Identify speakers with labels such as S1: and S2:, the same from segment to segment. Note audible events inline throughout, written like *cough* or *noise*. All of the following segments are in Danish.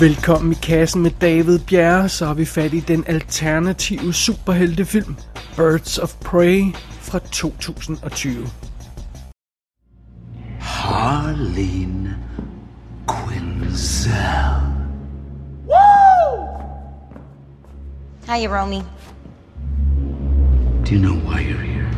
S1: Velkommen i kassen med David Bjerre, så har vi fat i den alternative superheltefilm Birds of Prey fra 2020.
S2: Harleen Quinzel.
S3: Hiya, Romy.
S2: Do you know why you're here?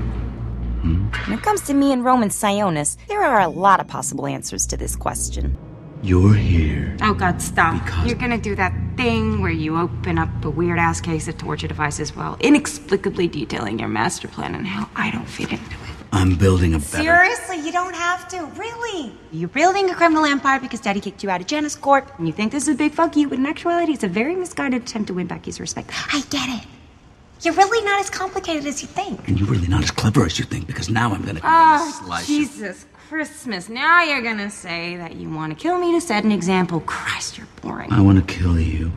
S3: When it comes to me and Roman Sionis, there are a lot of possible answers to this question.
S2: You're here.
S4: Oh God, stop.
S2: Because-
S4: You're gonna do that thing where you open up a weird ass case of torture devices while inexplicably detailing your master plan and how I don't fit into it.
S2: I'm building a better.
S3: Seriously, you don't have to, really. You're building a criminal empire because Daddy kicked you out of Janus Corp.
S4: And you think this is a big fuck you, but in actuality, it's a very misguided attempt to win back his respect.
S3: I get it. You're really not as complicated as you think.
S2: And you're really not as clever as you think because now I'm gonna
S4: Oh,
S2: slice you.
S4: Jesus Christmas. Now you're gonna say that you want to kill me to set an example. Christ, you're boring.
S2: I want to kill you.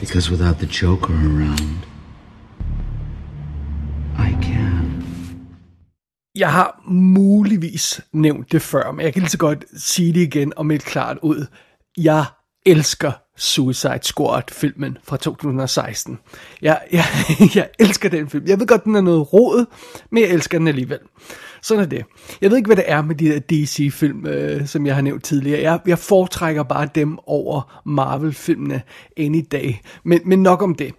S2: Because without the Joker around, I can.
S1: Jeg har muligvis nævnt det før, men jeg kan lige så godt sige det igen og melde klart ud. Jeg elsker Suicide Squad-filmen fra 2016. Jeg, jeg, *laughs* jeg elsker den film. Jeg ved godt, den er noget rodet, men jeg elsker den alligevel. Sådan er det. Jeg ved ikke, hvad det er med de der DC-film, øh, som jeg har nævnt tidligere. Jeg, jeg foretrækker bare dem over Marvel-filmene any day. Men, men nok om det.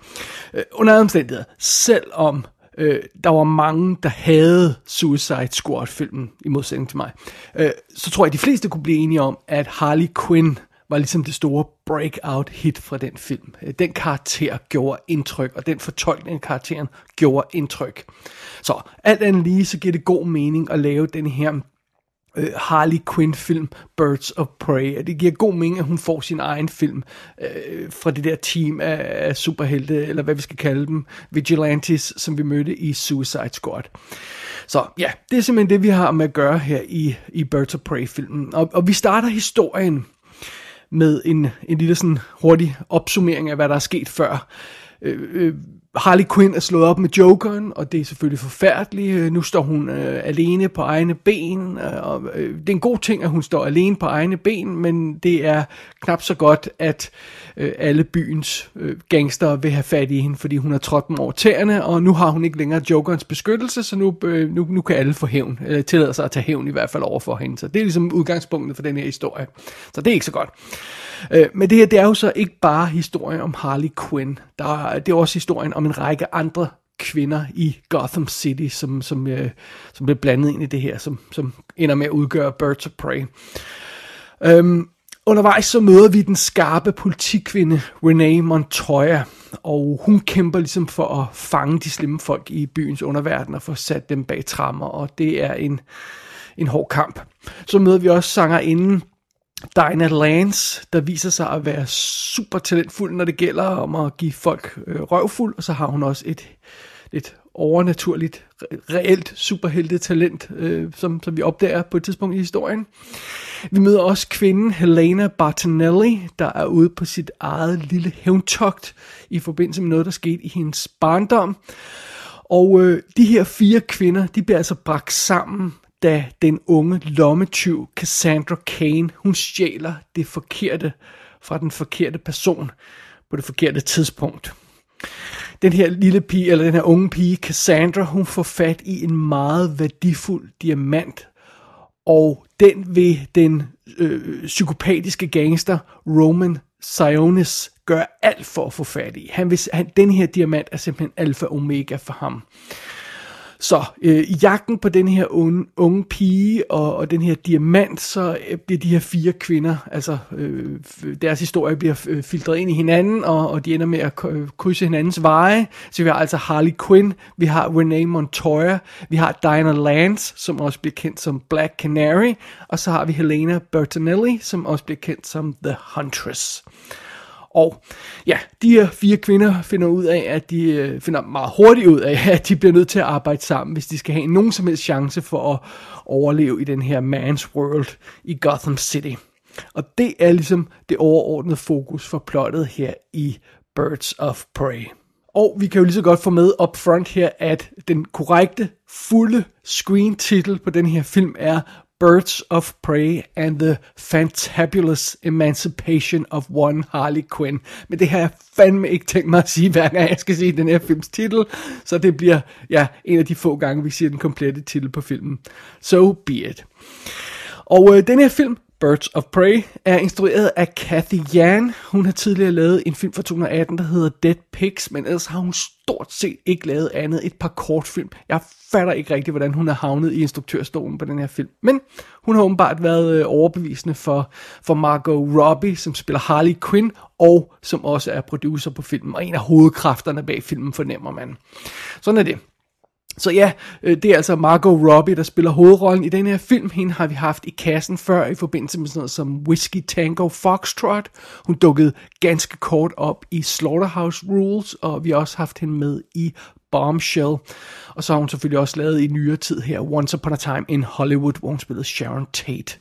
S1: Øh, under andre omstændigheder, selvom øh, der var mange, der havde Suicide Squad-filmen, i modsætning til mig, øh, så tror jeg, at de fleste kunne blive enige om, at Harley Quinn var ligesom det store breakout hit fra den film. Øh, den karakter gjorde indtryk, og den fortolkning af karakteren gjorde indtryk. Så alt andet lige, så giver det god mening at lave den her øh, Harley Quinn film Birds of Prey. Og det giver god mening, at hun får sin egen film øh, fra det der team af, af superhelte, eller hvad vi skal kalde dem, vigilantes, som vi mødte i Suicide Squad. Så ja, det er simpelthen det, vi har med at gøre her i, i Birds of Prey-filmen. Og, og vi starter historien med en, en lille sådan hurtig opsummering af, hvad der er sket før. Øh, øh, Harley Quinn er slået op med Jokeren, og det er selvfølgelig forfærdeligt. Øh, nu står hun øh, alene på egne ben, øh, og øh, det er en god ting, at hun står alene på egne ben, men det er knap så godt, at øh, alle byens øh, gangster vil have fat i hende, fordi hun har trådt dem over tæerne, og nu har hun ikke længere Jokerens beskyttelse, så nu, øh, nu, nu kan alle få hævn, eller tillade sig at tage hævn i hvert fald over for hende. Så det er ligesom udgangspunktet for den her historie. Så det er ikke så godt. Øh, Øh, men det her, det er jo så ikke bare historien om Harley Quinn. Der, er- det er også historien om en række andre kvinder i Gotham City, som, som, øh, som bliver blandet ind i det her, som, som ender med at udgøre Birds of Prey. Øhm, undervejs så møder vi den skarpe politikvinde Renee Montoya, og hun kæmper ligesom for at fange de slemme folk i byens underverden og få sat dem bag trammer, og det er en, en hård kamp. Så møder vi også sangerinden Dinah Lance, der viser sig at være super talentfuld, når det gælder om at give folk øh, røvfuld, og så har hun også et et overnaturligt, reelt superheltetalent, øh, som, som vi opdager på et tidspunkt i historien. Vi møder også kvinden Helena Bartonelli, der er ude på sit eget lille hævntogt i forbindelse med noget, der skete i hendes barndom. Og øh, de her fire kvinder, de bliver altså bragt sammen, da den unge lommetyv Cassandra Kane, hun stjæler det forkerte fra den forkerte person på det forkerte tidspunkt. Den her lille pige, eller den her unge pige, Cassandra, hun får fat i en meget værdifuld diamant, og den vil den øh, psykopatiske gangster Roman Sionis gøre alt for at få fat i. Han vil, han, den her diamant er simpelthen alfa og omega for ham. Så øh, i jagten på den her unge, unge pige og, og den her diamant, så øh, bliver de her fire kvinder, altså øh, deres historie bliver øh, filtreret ind i hinanden, og, og de ender med at krydse hinandens veje. Så vi har altså Harley Quinn, vi har Renee Montoya, vi har Diana Lance, som også bliver kendt som Black Canary, og så har vi Helena Bertinelli, som også bliver kendt som The Huntress. Og ja, de her fire kvinder finder ud af, at de øh, finder meget hurtigt ud af, at de bliver nødt til at arbejde sammen, hvis de skal have nogen som helst chance for at overleve i den her man's world i Gotham City. Og det er ligesom det overordnede fokus for plottet her i Birds of Prey. Og vi kan jo lige så godt få med up front her, at den korrekte, fulde screen titel på den her film er Birds of Prey and the Fantabulous Emancipation of One Harley Quinn. Men det har jeg fandme ikke tænkt mig at sige, hver gang jeg skal sige den her films titel. Så det bliver ja, en af de få gange, vi siger den komplette titel på filmen. So be it. Og øh, den her film Birds of Prey er instrueret af Kathy Yan. Hun har tidligere lavet en film fra 2018, der hedder Dead Pigs, men ellers har hun stort set ikke lavet andet et par kortfilm. Jeg fatter ikke rigtigt, hvordan hun er havnet i instruktørstolen på den her film. Men hun har åbenbart været øh, overbevisende for, for Margot Robbie, som spiller Harley Quinn, og som også er producer på filmen, og en af hovedkræfterne bag filmen, fornemmer man. Sådan er det. Så ja, øh, det er altså Margot Robbie, der spiller hovedrollen i den her film. Hende har vi haft i kassen før i forbindelse med sådan noget som Whiskey Tango Foxtrot. Hun dukkede ganske kort op i Slaughterhouse Rules, og vi har også haft hende med i Bombshell. Og så har hun selvfølgelig også lavet i nyere tid her Once Upon a Time in Hollywood, hvor hun spillede Sharon Tate.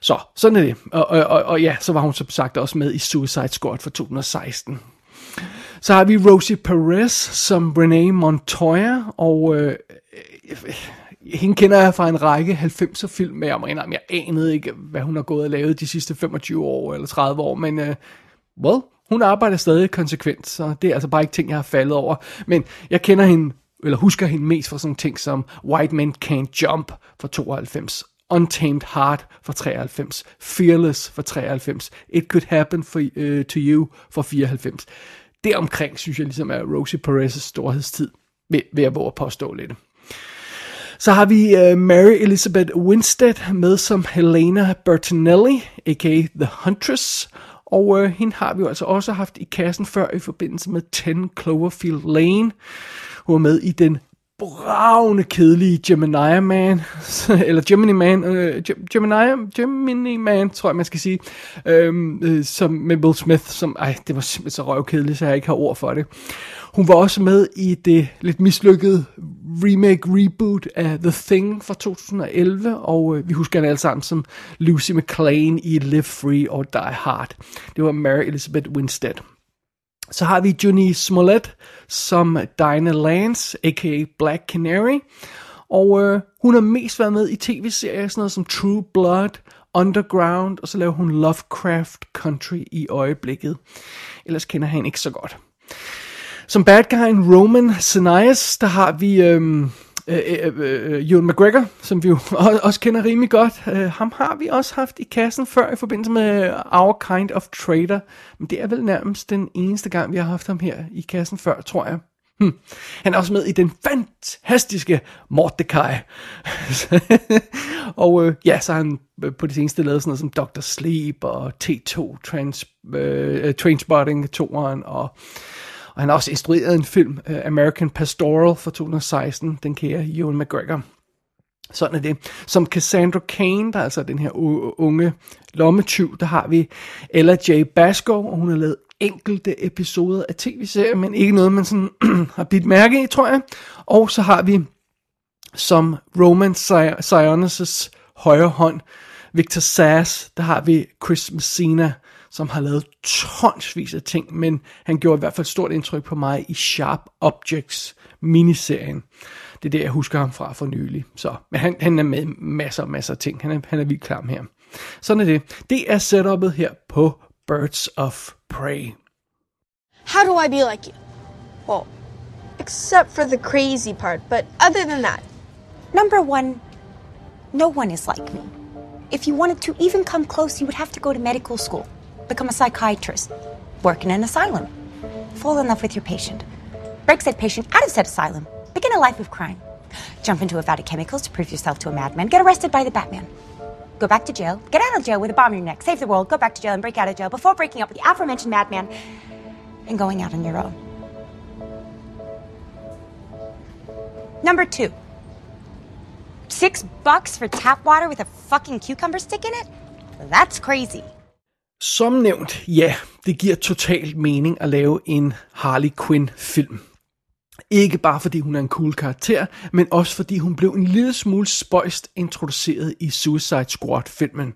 S1: Så, sådan er det. Og, og, og, og ja, så var hun som sagt også med i Suicide Squad for 2016. Så har vi Rosie Perez som Renee Montoya, og øh, hende kender jeg fra en række 90'er film, men jeg må jeg anede ikke, hvad hun har gået og lavet de sidste 25 år eller 30 år, men øh, well, hun arbejder stadig konsekvent, så det er altså bare ikke ting, jeg har faldet over. Men jeg kender hende, eller husker hende mest fra sådan ting som White Men Can't Jump fra 92, Untamed Heart fra 93, Fearless fra 93, It Could Happen for, uh, to You fra 94 deromkring, synes jeg ligesom er Rosie Perez' storhedstid, ved, ved at våge at påstå lidt. Så har vi uh, Mary Elizabeth Winstead med som Helena Bertinelli, a.k.a. The Huntress, og uh, hende har vi jo altså også haft i kassen før i forbindelse med 10 Cloverfield Lane. Hun var med i den bravende kedelige Gemini Man, *laughs* eller Gemini Man, øh, Gemini, Gemini Man, tror jeg man skal sige, øhm, øh, som med Will Smith, som, ej, det var simpelthen så røvkedeligt, så jeg ikke har ord for det. Hun var også med i det lidt mislykkede remake, reboot af The Thing fra 2011, og øh, vi husker hende alle sammen som Lucy McLean i Live Free or Die Hard. Det var Mary Elizabeth Winstead. Så har vi Juni Smollett som Dinah Lance, a.k.a. Black Canary. Og øh, hun har mest været med i tv-serier, sådan noget som True Blood, Underground, og så laver hun Lovecraft Country i øjeblikket. Ellers kender han ikke så godt. Som bad guyen Roman Senias, der har vi Øh, Øh, øh, øh, øh, Ewan McGregor, som vi jo *laughs* også kender rimelig godt. Øh, ham har vi også haft i kassen før i forbindelse med Our Kind of Trader. Men det er vel nærmest den eneste gang, vi har haft ham her i kassen før, tror jeg. Hmm. Han er også med i den fantastiske Mordecai. *laughs* og øh, ja, så har han øh, på det seneste lavet sådan noget som Dr. Sleep og T2 Trans, øh, øh Trainspotting 2'eren og og han har også instrueret en film, uh, American Pastoral fra 2016, den kære Ewan McGregor. Sådan er det. Som Cassandra Kane, der er altså den her unge lommetyv, der har vi Ella J. Basco, og hun har lavet enkelte episoder af tv-serier, men ikke noget, man sådan har bidt mærke i, tror jeg. Og så har vi som Roman Sionis' højre hånd, Victor Sass, der har vi Chris Messina, som har lavet tonsvis af ting, men han gjorde i hvert fald stort indtryk på mig i Sharp Objects miniserien. Det er det, jeg husker ham fra for nylig. Så, men han, han er med masser og masser af ting. Han er, han er vildt klar her. Sådan er det. Det er setupet her på Birds of Prey.
S5: How do I be like you? Well, except for the crazy part, but other than that.
S3: Number one, no one is like me. If you wanted to even come close, you would have to go to medical school. Become a psychiatrist, work in an asylum, fall in love with your patient, break said patient out of said asylum, begin a life of crime, jump into a vat of chemicals to prove yourself to a madman, get arrested by the Batman, go back to jail, get out of jail with a bomb in your neck, save the world, go back to jail and break out of jail before breaking up with the aforementioned madman and going out on your own. Number two. Six bucks for tap water with a fucking cucumber stick in it? That's crazy.
S1: Som nævnt, ja, det giver totalt mening at lave en Harley Quinn-film. Ikke bare fordi hun er en cool karakter, men også fordi hun blev en lille smule spøjst introduceret i Suicide Squad-filmen.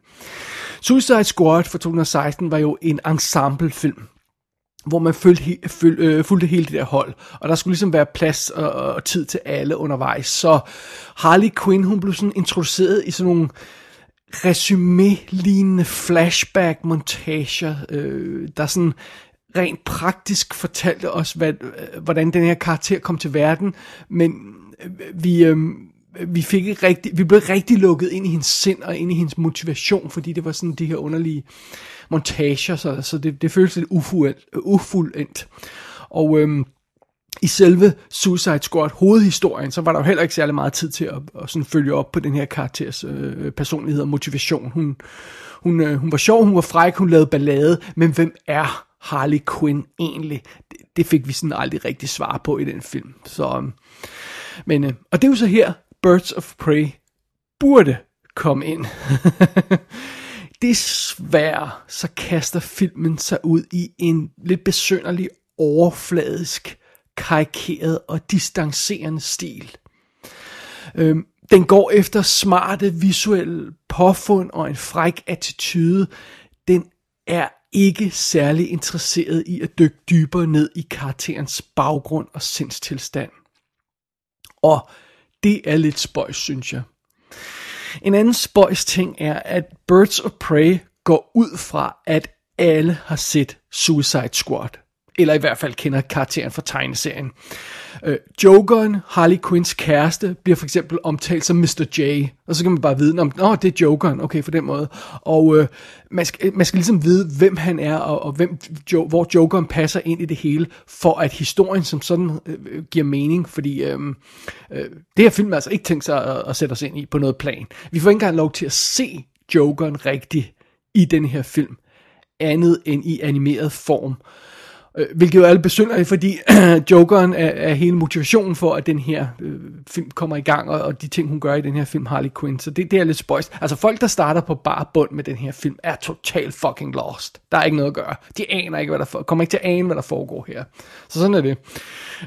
S1: Suicide Squad fra 2016 var jo en ensemblefilm. hvor man fulgte, he, føl, øh, fulgte hele det der hold, og der skulle ligesom være plads og, og tid til alle undervejs. Så Harley Quinn, hun blev sådan introduceret i sådan nogle resume-lignende flashback-montager, øh, der sådan rent praktisk fortalte os, hvad, øh, hvordan den her karakter kom til verden, men øh, vi, øh, vi fik ikke rigtig, vi blev rigtig lukket ind i hendes sind og ind i hendes motivation, fordi det var sådan de her underlige montager, så, så det, det føltes lidt ufuldendt. Øh, ufuldendt. Og øhm, i selve Suicide Squad hovedhistorien, så var der jo heller ikke særlig meget tid til at, at sådan følge op på den her karakters øh, personlighed og motivation. Hun, hun, øh, hun var sjov, hun var fræk, hun lavede ballade, men hvem er Harley Quinn egentlig? Det, det fik vi sådan aldrig rigtig svar på i den film. Så, øhm, men, øh, og det er jo så her, Birds of Prey burde komme ind. *laughs* Desværre så kaster filmen sig ud i en lidt besønderlig, overfladisk, karikeret og distancerende stil. Øhm, den går efter smarte visuelle påfund og en fræk attitude. Den er ikke særlig interesseret i at dykke dybere ned i karakterens baggrund og sindstilstand. Og det er lidt spøjs, synes jeg. En anden spøjs ting er, at Birds of Prey går ud fra, at alle har set Suicide Squad. Eller i hvert fald kender karakteren fra tegneserien. Øh, Jokeren, Harley Quinns kæreste, bliver for eksempel omtalt som Mr. J. Og så kan man bare vide, om oh, det er Jokeren, okay, for den måde. Og øh, man, skal, man skal ligesom vide, hvem han er, og, og hvem, jo, hvor Jokeren passer ind i det hele, for at historien som sådan øh, giver mening. Fordi øh, øh, det her film er altså ikke tænkt sig at, at sætte os ind i på noget plan. Vi får ikke engang lov til at se Jokeren rigtigt i den her film, andet end i animeret form. Øh, Øh, hvilket jo er lidt besynderligt, fordi *clears throat* Jokeren er, er hele motivationen for, at den her øh, film kommer i gang, og, og de ting, hun gør i den her film, Harley Quinn. Så det, det er lidt spøjst. Altså folk, der starter på bare bund med den her film, er totalt fucking lost. Der er ikke noget at gøre. De aner ikke, hvad der for, kommer ikke til at ane, hvad der foregår her. Så sådan er det.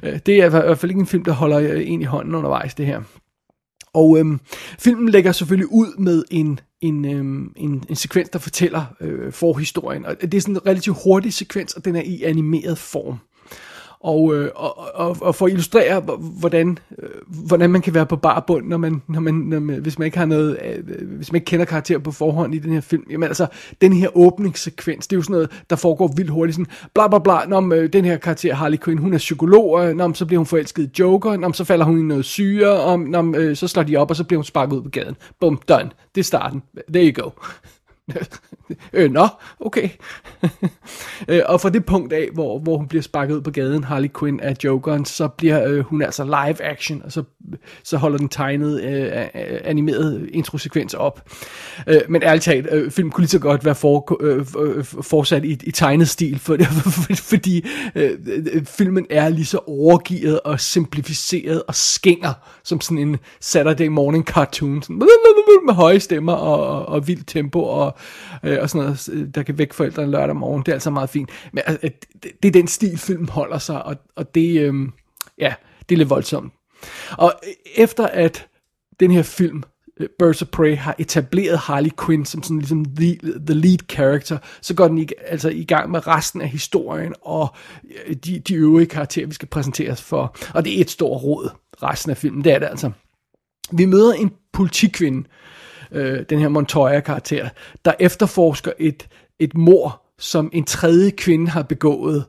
S1: Øh, det er i hvert fald ikke en film, der holder øh, en i hånden undervejs, det her. Og øhm, filmen lægger selvfølgelig ud med en, en, øh, en, en sekvens, der fortæller øh, forhistorien. Og det er sådan en relativt hurtig sekvens, og den er i animeret form. Og, øh, og, og, og for at illustrere, hvordan, øh, hvordan man kan være på bar bund, når man, når man, når man, hvis man ikke har noget, øh, hvis man ikke kender karakter på forhånd i den her film. Jamen altså, den her åbningssekvens, det er jo sådan noget, der foregår vildt hurtigt. Sådan, bla bla bla, når øh, den her karakter, Harley Quinn, hun er psykolog, øh, når, så bliver hun forelsket i Joker, når, så falder hun i noget syre, og når, øh, så slår de op, og så bliver hun sparket ud på gaden. Bum, done. Det er starten. There you go. *laughs* øh, nå, okay. *laughs* øh, og fra det punkt af, hvor, hvor hun bliver sparket ud på gaden, Harley Quinn af Jokeren, så bliver øh, hun altså live action, og så, så holder den tegnet øh, animeret introsekvens op. Øh, men ærligt talt, øh, film kunne lige så godt være for, øh, øh fortsat i, i tegnet stil, for, for, *laughs* fordi øh, øh, filmen er lige så overgivet og simplificeret og skænger, som sådan en Saturday morning cartoon, sådan, med høje stemmer og, og, og vildt tempo og øh, og sådan noget, øh, der kan vække forældrene lørdag morgen. Det er altså meget fint. Men altså, det, det er den stil, filmen holder sig, og, og det, øh, ja, det er lidt voldsomt. Og efter at den her film, øh, Birds of Prey, har etableret Harley Quinn som sådan ligesom the, the lead character, så går den i, altså i gang med resten af historien og øh, de, de øvrige karakterer, vi skal præsenteres for. Og det er et stort råd, resten af filmen, det er det altså. Vi møder en politikvinde, øh, den her Montoya-karakter, der efterforsker et, et mor, som en tredje kvinde har begået.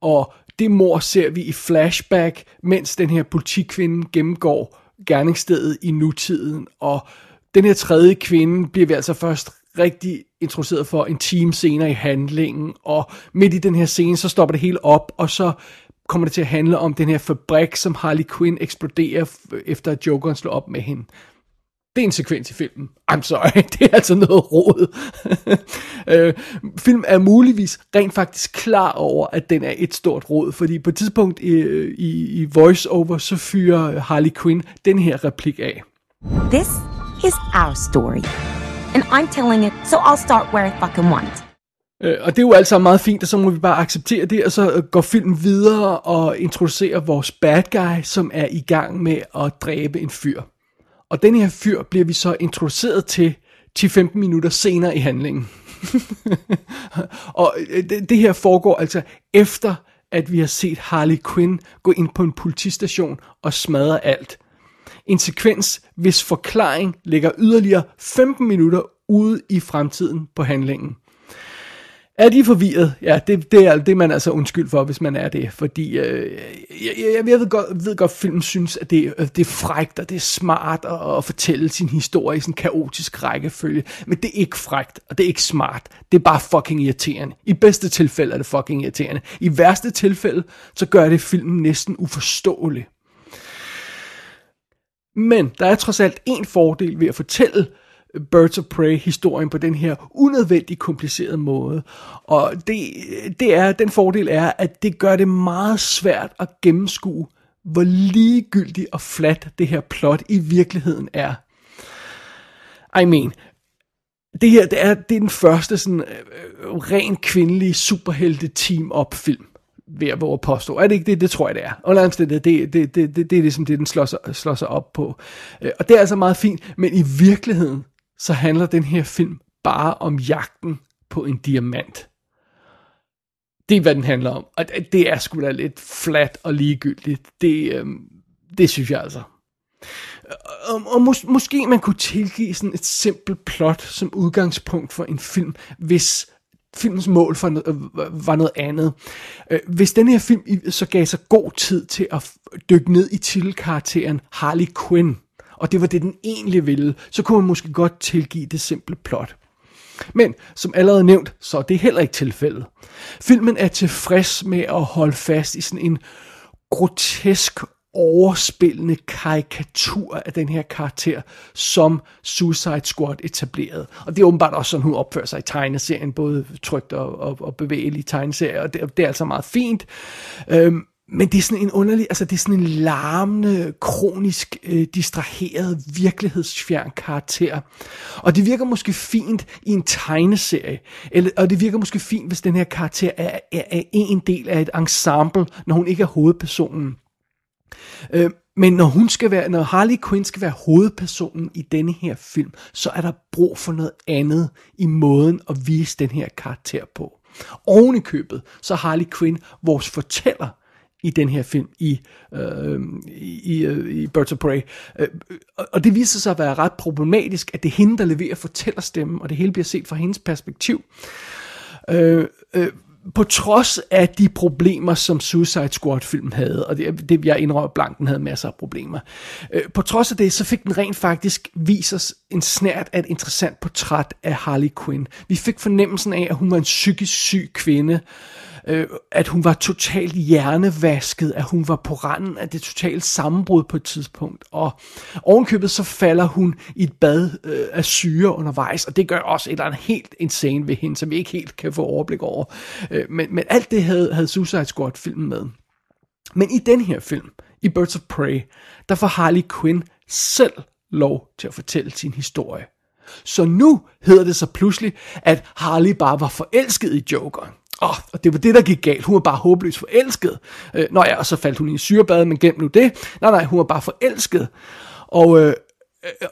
S1: Og det mor ser vi i flashback, mens den her politikvinde gennemgår gerningsstedet i nutiden. Og den her tredje kvinde bliver vi altså først rigtig introduceret for en time senere i handlingen, og midt i den her scene, så stopper det hele op, og så kommer det til at handle om den her fabrik, som Harley Quinn eksploderer, efter at Jokeren slår op med hende. Det er en sekvens i filmen. I'm sorry, *laughs* det er altså noget råd. *laughs* øh, film er muligvis rent faktisk klar over, at den er et stort råd, fordi på et tidspunkt i, i, i voice-over, så fyrer Harley Quinn den her replik af.
S3: This is our story, and I'm telling it, so I'll start where I fucking want.
S1: Øh, og det er jo altså meget fint, og så må vi bare acceptere det, og så går filmen videre og introducerer vores bad guy, som er i gang med at dræbe en fyr. Og den her fyr bliver vi så introduceret til 10-15 minutter senere i handlingen. *laughs* og øh, det, det her foregår altså efter, at vi har set Harley Quinn gå ind på en politistation og smadre alt. En sekvens, hvis forklaring ligger yderligere 15 minutter ude i fremtiden på handlingen. Er de forvirret? Ja, det, det er det, man altså undskyld for, hvis man er det. Fordi øh, jeg, jeg, jeg ved godt, ved godt, at filmen synes, at det, øh, det er frægt, og det er smart at, at fortælle sin historie i sådan en kaotisk rækkefølge. Men det er ikke frægt, og det er ikke smart. Det er bare fucking irriterende. I bedste tilfælde er det fucking irriterende. I værste tilfælde, så gør det filmen næsten uforståelig. Men der er trods alt en fordel ved at fortælle Birds of Prey-historien på den her unødvendig komplicerede måde. Og det, det er, den fordel er, at det gør det meget svært at gennemskue, hvor ligegyldigt og flat det her plot i virkeligheden er. I mean, det her det er, det er den første sådan, øh, ren kvindelige superhelte team-up film ved at våge påstå. Er det ikke det? Det tror jeg, det er. Under omstændighed, det, det, det, det, det er ligesom det, den slår sig, slår sig op på. Øh, og det er altså meget fint, men i virkeligheden, så handler den her film bare om jagten på en diamant. Det er, hvad den handler om. Og det er sgu da lidt flat og ligegyldigt. Det, øh, det synes jeg altså. Og, og mås- måske man kunne tilgive sådan et simpelt plot som udgangspunkt for en film, hvis filmens mål for noget, øh, var noget andet. Øh, hvis den her film så gav sig god tid til at dykke ned i titelkarakteren Harley Quinn, og det var det, den egentlig ville, så kunne man måske godt tilgive det simple plot. Men som allerede nævnt, så er det heller ikke tilfældet. Filmen er tilfreds med at holde fast i sådan en grotesk overspillende karikatur af den her karakter, som Suicide Squad etablerede. Og det er åbenbart også sådan, hun opfører sig i tegneserien, både trygt og, og, og bevægelig tegneserie, og det, det er altså meget fint. Øhm, men det er sådan en underlig, altså det er sådan en larmende, kronisk øh, distraheret, virkelighedsfjern karakter. Og det virker måske fint i en tegneserie, eller, og det virker måske fint, hvis den her karakter er, er, er en del af et ensemble, når hun ikke er hovedpersonen. Øh, men når hun skal være, når Harley Quinn skal være hovedpersonen i denne her film, så er der brug for noget andet i måden at vise den her karakter på. Oven i købet, så Harley Quinn vores fortæller i den her film i, øh, i, øh, i Birds of Prey. Øh, og det viser sig at være ret problematisk, at det er hende, der leverer fortællerstemmen, og det hele bliver set fra hendes perspektiv. Øh, øh, på trods af de problemer, som Suicide Squad-filmen havde, og det, det jeg indrømmer blank, den havde masser af problemer. Øh, på trods af det, så fik den rent faktisk vist os en snært af et interessant portræt af Harley Quinn. Vi fik fornemmelsen af, at hun var en psykisk syg kvinde, øh, Øh, at hun var totalt hjernevasket, at hun var på randen af det totale sammenbrud på et tidspunkt. Og ovenkøbet så falder hun i et bad øh, af syre undervejs, og det gør også et eller andet helt insane ved hende, som vi ikke helt kan få overblik over. Øh, men, men alt det havde, havde Suicide Squad filmen med. Men i den her film, i Birds of Prey, der får Harley Quinn selv lov til at fortælle sin historie. Så nu hedder det så pludselig, at Harley bare var forelsket i Jokeren. Oh, og det var det, der gik galt. Hun var bare håbløst forelsket. Øh, nå ja, og så faldt hun i en syrebad, men gem nu det. Nej, nej, hun var bare forelsket. Og, øh, øh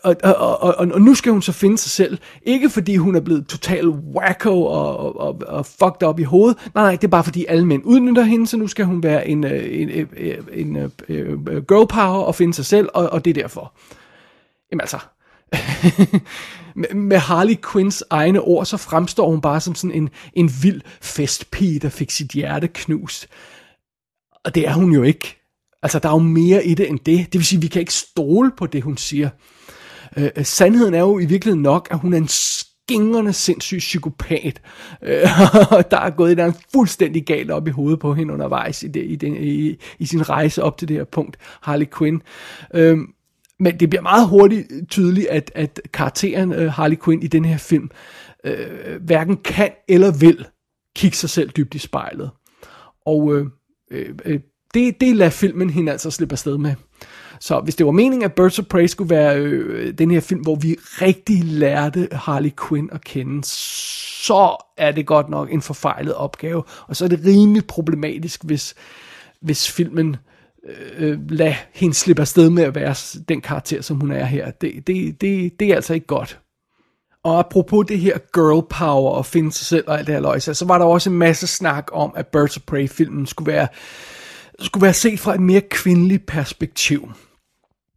S1: og, og, og, og nu skal hun så finde sig selv. Ikke fordi hun er blevet total wacko og, og, og fucked up i hovedet. Nej, nej, det er bare fordi alle mænd udnytter hende, så nu skal hun være en, øh, en, øh, en, en, en girl power og finde sig selv, og, og det er derfor. Jamen altså, *laughs* med Harley Quinns egne ord, så fremstår hun bare som sådan en, en vild festpige, der fik sit hjerte knust. Og det er hun jo ikke. Altså, der er jo mere i det end det. Det vil sige, vi kan ikke stole på det, hun siger. Øh, øh sandheden er jo i virkeligheden nok, at hun er en skingrende sindssyg psykopat. Øh, *laughs* der er gået et andet fuldstændig galt op i hovedet på hende undervejs i, det, i, den, i, i sin rejse op til det her punkt, Harley Quinn. Øh, men det bliver meget hurtigt tydeligt, at, at karakteren øh, Harley Quinn i den her film øh, hverken kan eller vil kigge sig selv dybt i spejlet. Og øh, øh, øh, det, det lader filmen hende altså slippe afsted med. Så hvis det var meningen, at Birds of Prey skulle være øh, den her film, hvor vi rigtig lærte Harley Quinn at kende, så er det godt nok en forfejlet opgave. Og så er det rimelig problematisk, hvis, hvis filmen øh, øh lade hende slippe afsted med at være den karakter, som hun er her. Det, det, det, det er altså ikke godt. Og apropos det her girl power og finde sig selv og alt det her løjse, så var der også en masse snak om, at Birds of Prey-filmen skulle være, skulle være set fra et mere kvindeligt perspektiv.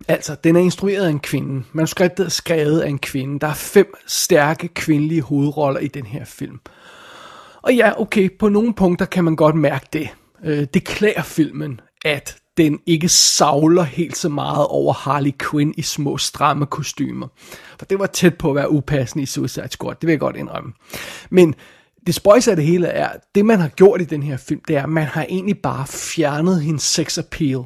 S1: Altså, den er instrueret af en kvinde. Manuskriptet er skrevet af en kvinde. Der er fem stærke kvindelige hovedroller i den her film. Og ja, okay, på nogle punkter kan man godt mærke det. Øh, det klæder filmen, at den ikke savler helt så meget over Harley Quinn i små stramme kostymer. For det var tæt på at være upassende i Suicide Squad, det vil jeg godt indrømme. Men det spøjs af det hele er, det man har gjort i den her film, det er, at man har egentlig bare fjernet hendes sex appeal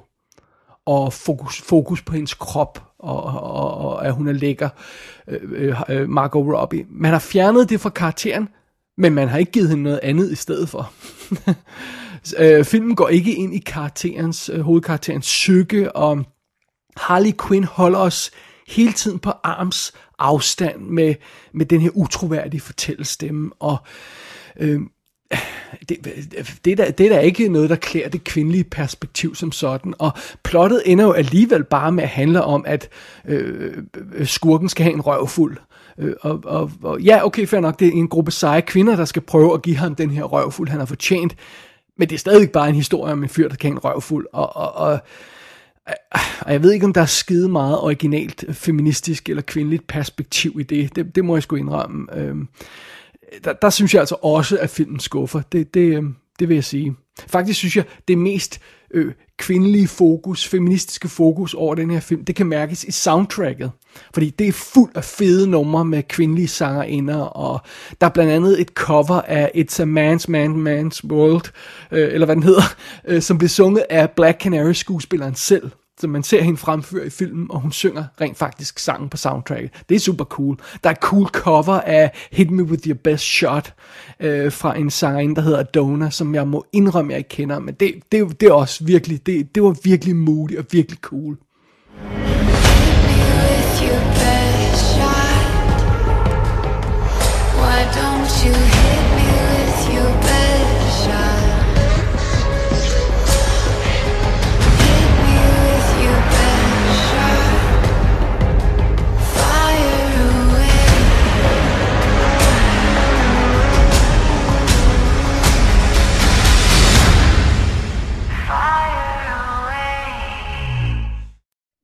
S1: og fokus, fokus på hendes krop, og, og, og at hun er lækker, øh, øh, øh, Margot Robbie. Man har fjernet det fra karakteren, men man har ikke givet hende noget andet i stedet for. *laughs* øh, filmen går ikke ind i karakterens, øh, hovedkarakterens psyke, og Harley Quinn holder os hele tiden på arms afstand med, med den her utroværdige fortællestemme, og øh, det, det, der, det er da ikke noget, der klæder det kvindelige perspektiv som sådan. Og plottet ender jo alligevel bare med at handle om, at øh, skurken skal have en røvfuld. Øh, og, og, og ja, okay, fair nok, det er en gruppe seje kvinder, der skal prøve at give ham den her røvfuld, han har fortjent. Men det er stadig bare en historie om en fyr, der kan en røvfuld. Og, og, og, og jeg ved ikke, om der er skide meget originalt feministisk eller kvindeligt perspektiv i det. Det, det må jeg sgu indrømme. Øhm, der, der synes jeg altså også, at filmen skuffer. Det, det, øhm, det vil jeg sige. Faktisk synes jeg, det mest øh, kvindelige fokus, feministiske fokus over den her film, det kan mærkes i soundtracket. Fordi det er fuld af fede numre med kvindelige sangerinder, og der er blandt andet et cover af It's a Man's Man Man's World, øh, eller hvad den hedder, *laughs* øh, som blev sunget af Black Canary skuespilleren selv som man ser hende fremføre i filmen, og hun synger rent faktisk sangen på soundtracket. Det er super cool. Der er et cool cover af Hit Me With Your Best Shot øh, fra en sangerinde, der hedder Dona, som jeg må indrømme, jeg ikke kender, men det, det, det er også virkelig, det, det var virkelig moody og virkelig cool. With your best shot, why don't you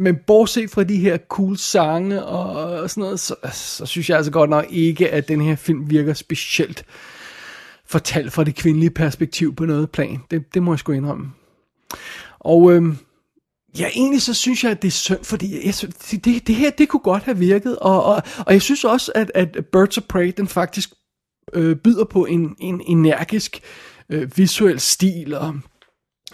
S1: Men bortset fra de her cool sange og sådan noget, så, så synes jeg altså godt nok ikke, at den her film virker specielt fortalt fra det kvindelige perspektiv på noget plan. Det, det må jeg sgu indrømme. Og øhm, ja, egentlig så synes jeg, at det er synd, fordi jeg, det, det her, det kunne godt have virket, og, og, og jeg synes også, at, at Birds of Prey, den faktisk øh, byder på en, en energisk øh, visuel stil, og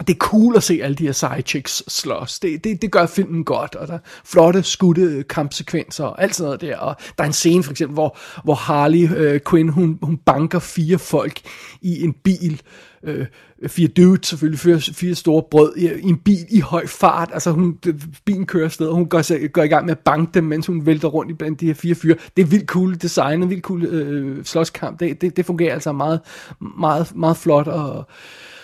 S1: det er cool at se alle de her side chicks slås. Det, det, det gør filmen godt, og der er flotte skudte kampsekvenser og alt sådan noget der. Og der er en scene for eksempel, hvor, hvor Harley øh, Quinn, hun, hun banker fire folk i en bil. Øh, fire dudes selvfølgelig, fire, fire store brød i, i en bil i høj fart. Altså hun, bilen kører afsted, og hun går, går i gang med at banke dem, mens hun vælter rundt i blandt de her fire fyre. Det er vildt cool designet, vildt cool øh, slåskamp. Det, det, det fungerer altså meget, meget, meget flot og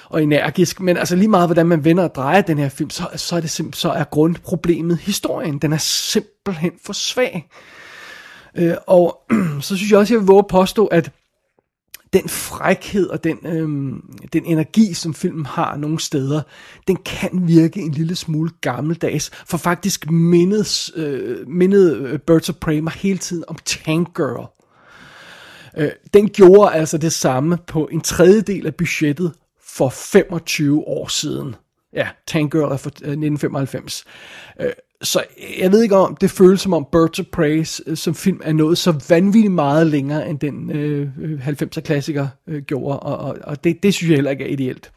S1: og energisk, men altså lige meget, hvordan man vender og drejer den her film, så, så, er, det simp- så er grundproblemet historien. Den er simpelthen for svag. Øh, og *clears throat* så synes jeg også, jeg vil våge at påstå, at den frækhed og den, øhm, den energi, som filmen har nogle steder, den kan virke en lille smule gammeldags. For faktisk mindes, øh, mindede øh, Birds of Prey mig hele tiden om Tank Girl. Øh, den gjorde altså det samme på en tredjedel af budgettet, for 25 år siden. Ja, Tank Girl er fra øh, 1995. Øh, så jeg ved ikke om, det føles som om Birds of Prey øh, som film er nået så vanvittigt meget længere, end den øh, 90'er klassiker øh, gjorde, og, og, og det, det synes jeg heller ikke er ideelt.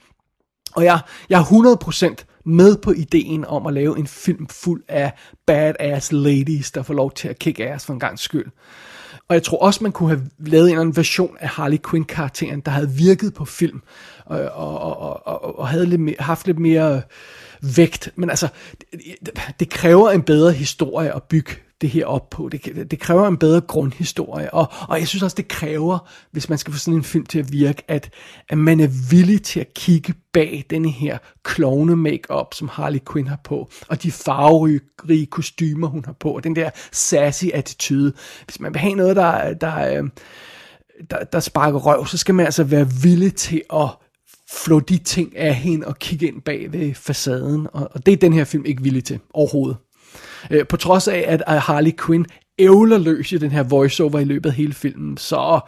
S1: Og jeg, jeg er 100% med på ideen om at lave en film fuld af badass ladies, der får lov til at kick ass for en gang skyld. Og jeg tror også, man kunne have lavet en eller anden version af Harley Quinn-karakteren, der havde virket på film, og, og, og, og, og havde lidt mere, haft lidt mere vægt. Men altså, det, det kræver en bedre historie at bygge det her op på. Det, det kræver en bedre grundhistorie, og, og jeg synes også, det kræver, hvis man skal få sådan en film til at virke, at, at man er villig til at kigge bag denne her klovne makeup som Harley Quinn har på, og de farverige kostymer, hun har på, og den der sassy attitude. Hvis man vil have noget, der, der, øh, der, der sparker røv, så skal man altså være villig til at flå de ting af hende og kigge ind bag ved facaden, og, og det er den her film ikke villig til overhovedet. Øh, på trods af, at Harley Quinn ævler løs i den her voiceover i løbet af hele filmen, så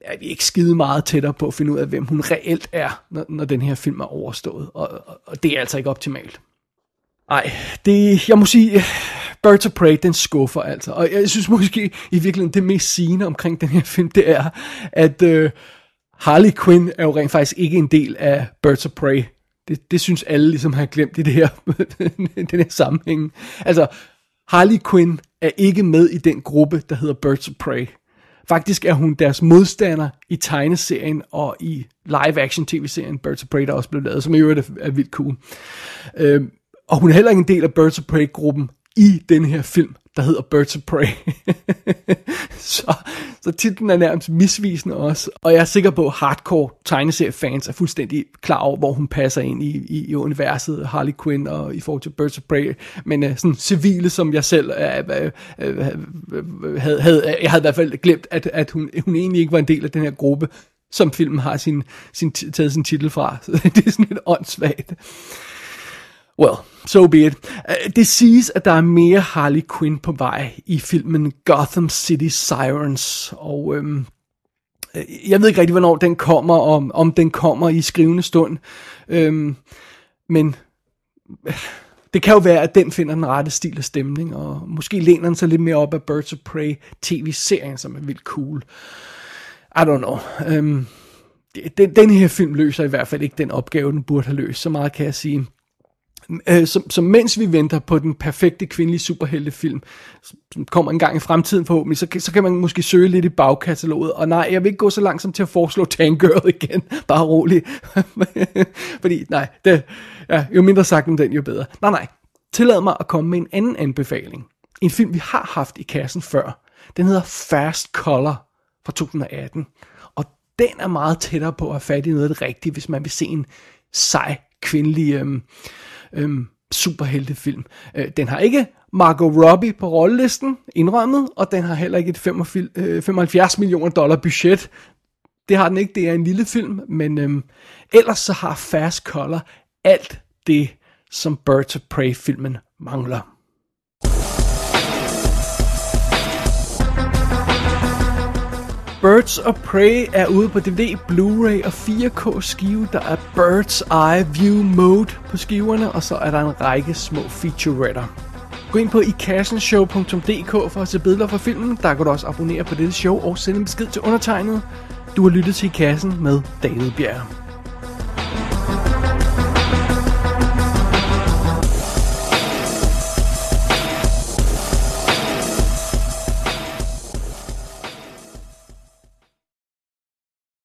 S1: er vi ikke skide meget tættere på at finde ud af, hvem hun reelt er, når, når den her film er overstået. Og, og, og det er altså ikke optimalt. Nej, det, jeg må sige, Birds of Prey, den skuffer altså. Og jeg synes måske i virkeligheden, det mest sigende omkring den her film, det er, at Øh, Harley Quinn er jo rent faktisk ikke en del af Birds of Prey. Det, det synes alle ligesom har glemt i det her, *laughs* den her sammenhæng. Altså, Harley Quinn er ikke med i den gruppe, der hedder Birds of Prey. Faktisk er hun deres modstander i tegneserien og i live-action tv-serien Birds of Prey, der også blev lavet, som i øvrigt er, er vildt cool. Øhm, og hun er heller ikke en del af Birds of Prey-gruppen i den her film der hedder Birds of Prey. *laughs* *laughs* så, så titlen er nærmest misvisende også, og jeg er sikker på, at hardcore tegneseriefans er fuldstændig klar over, hvor hun passer ind i, i, i universet Harley Quinn og i forhold til Birds of Prey, men uh, sådan civile, som jeg selv uh, uh, uh, havde, havde, jeg havde i hvert fald glemt, at, at hun, hun egentlig ikke var en del af den her gruppe, som filmen har sin, sin, taget sin titel fra. *laughs* Så det er sådan lidt åndssvagt. Well, so be it. Uh, det siges, at der er mere Harley Quinn på vej i filmen Gotham City Sirens, og øhm, øh, jeg ved ikke rigtig, hvornår den kommer, om, om den kommer i skrivende stund, øhm, men øh, det kan jo være, at den finder den rette stil og stemning, og måske læner den sig lidt mere op af Birds of Prey tv-serien, som er vildt cool. I don't know. Øhm, den, den her film løser i hvert fald ikke den opgave, den burde have løst. Så meget kan jeg sige. Øh, så, så mens vi venter på den perfekte kvindelige superheltefilm, som kommer en gang i fremtiden forhåbentlig, så, så kan man måske søge lidt i bagkataloget. Og nej, jeg vil ikke gå så langt som til at foreslå Tangirl *laughs* igen. Bare rolig. *laughs* Fordi nej, det, ja, jo mindre sagt om den, jo bedre. Nej, nej. Tillad mig at komme med en anden anbefaling. En film, vi har haft i kassen før. Den hedder Fast Color fra 2018. Og den er meget tættere på at have fat i noget af det rigtige, hvis man vil se en sej kvindelig Øh, øhm, superheltefilm. Øh, den har ikke Margot Robbie på rollelisten, indrømmet, og den har heller ikke et 75 øh, millioner dollar budget. Det har den ikke, det er en lille film, men øhm, ellers så har Fast Color alt det, som Birds of Prey-filmen mangler. Birds of Prey er ude på DVD, Blu-ray og 4K skive. Der er Birds Eye View Mode på skiverne, og så er der en række små featuretter. Gå ind på ikassenshow.dk for at se billeder fra filmen. Der kan du også abonnere på dette show og sende en besked til undertegnet. Du har lyttet til I Kassen med David Bjerg.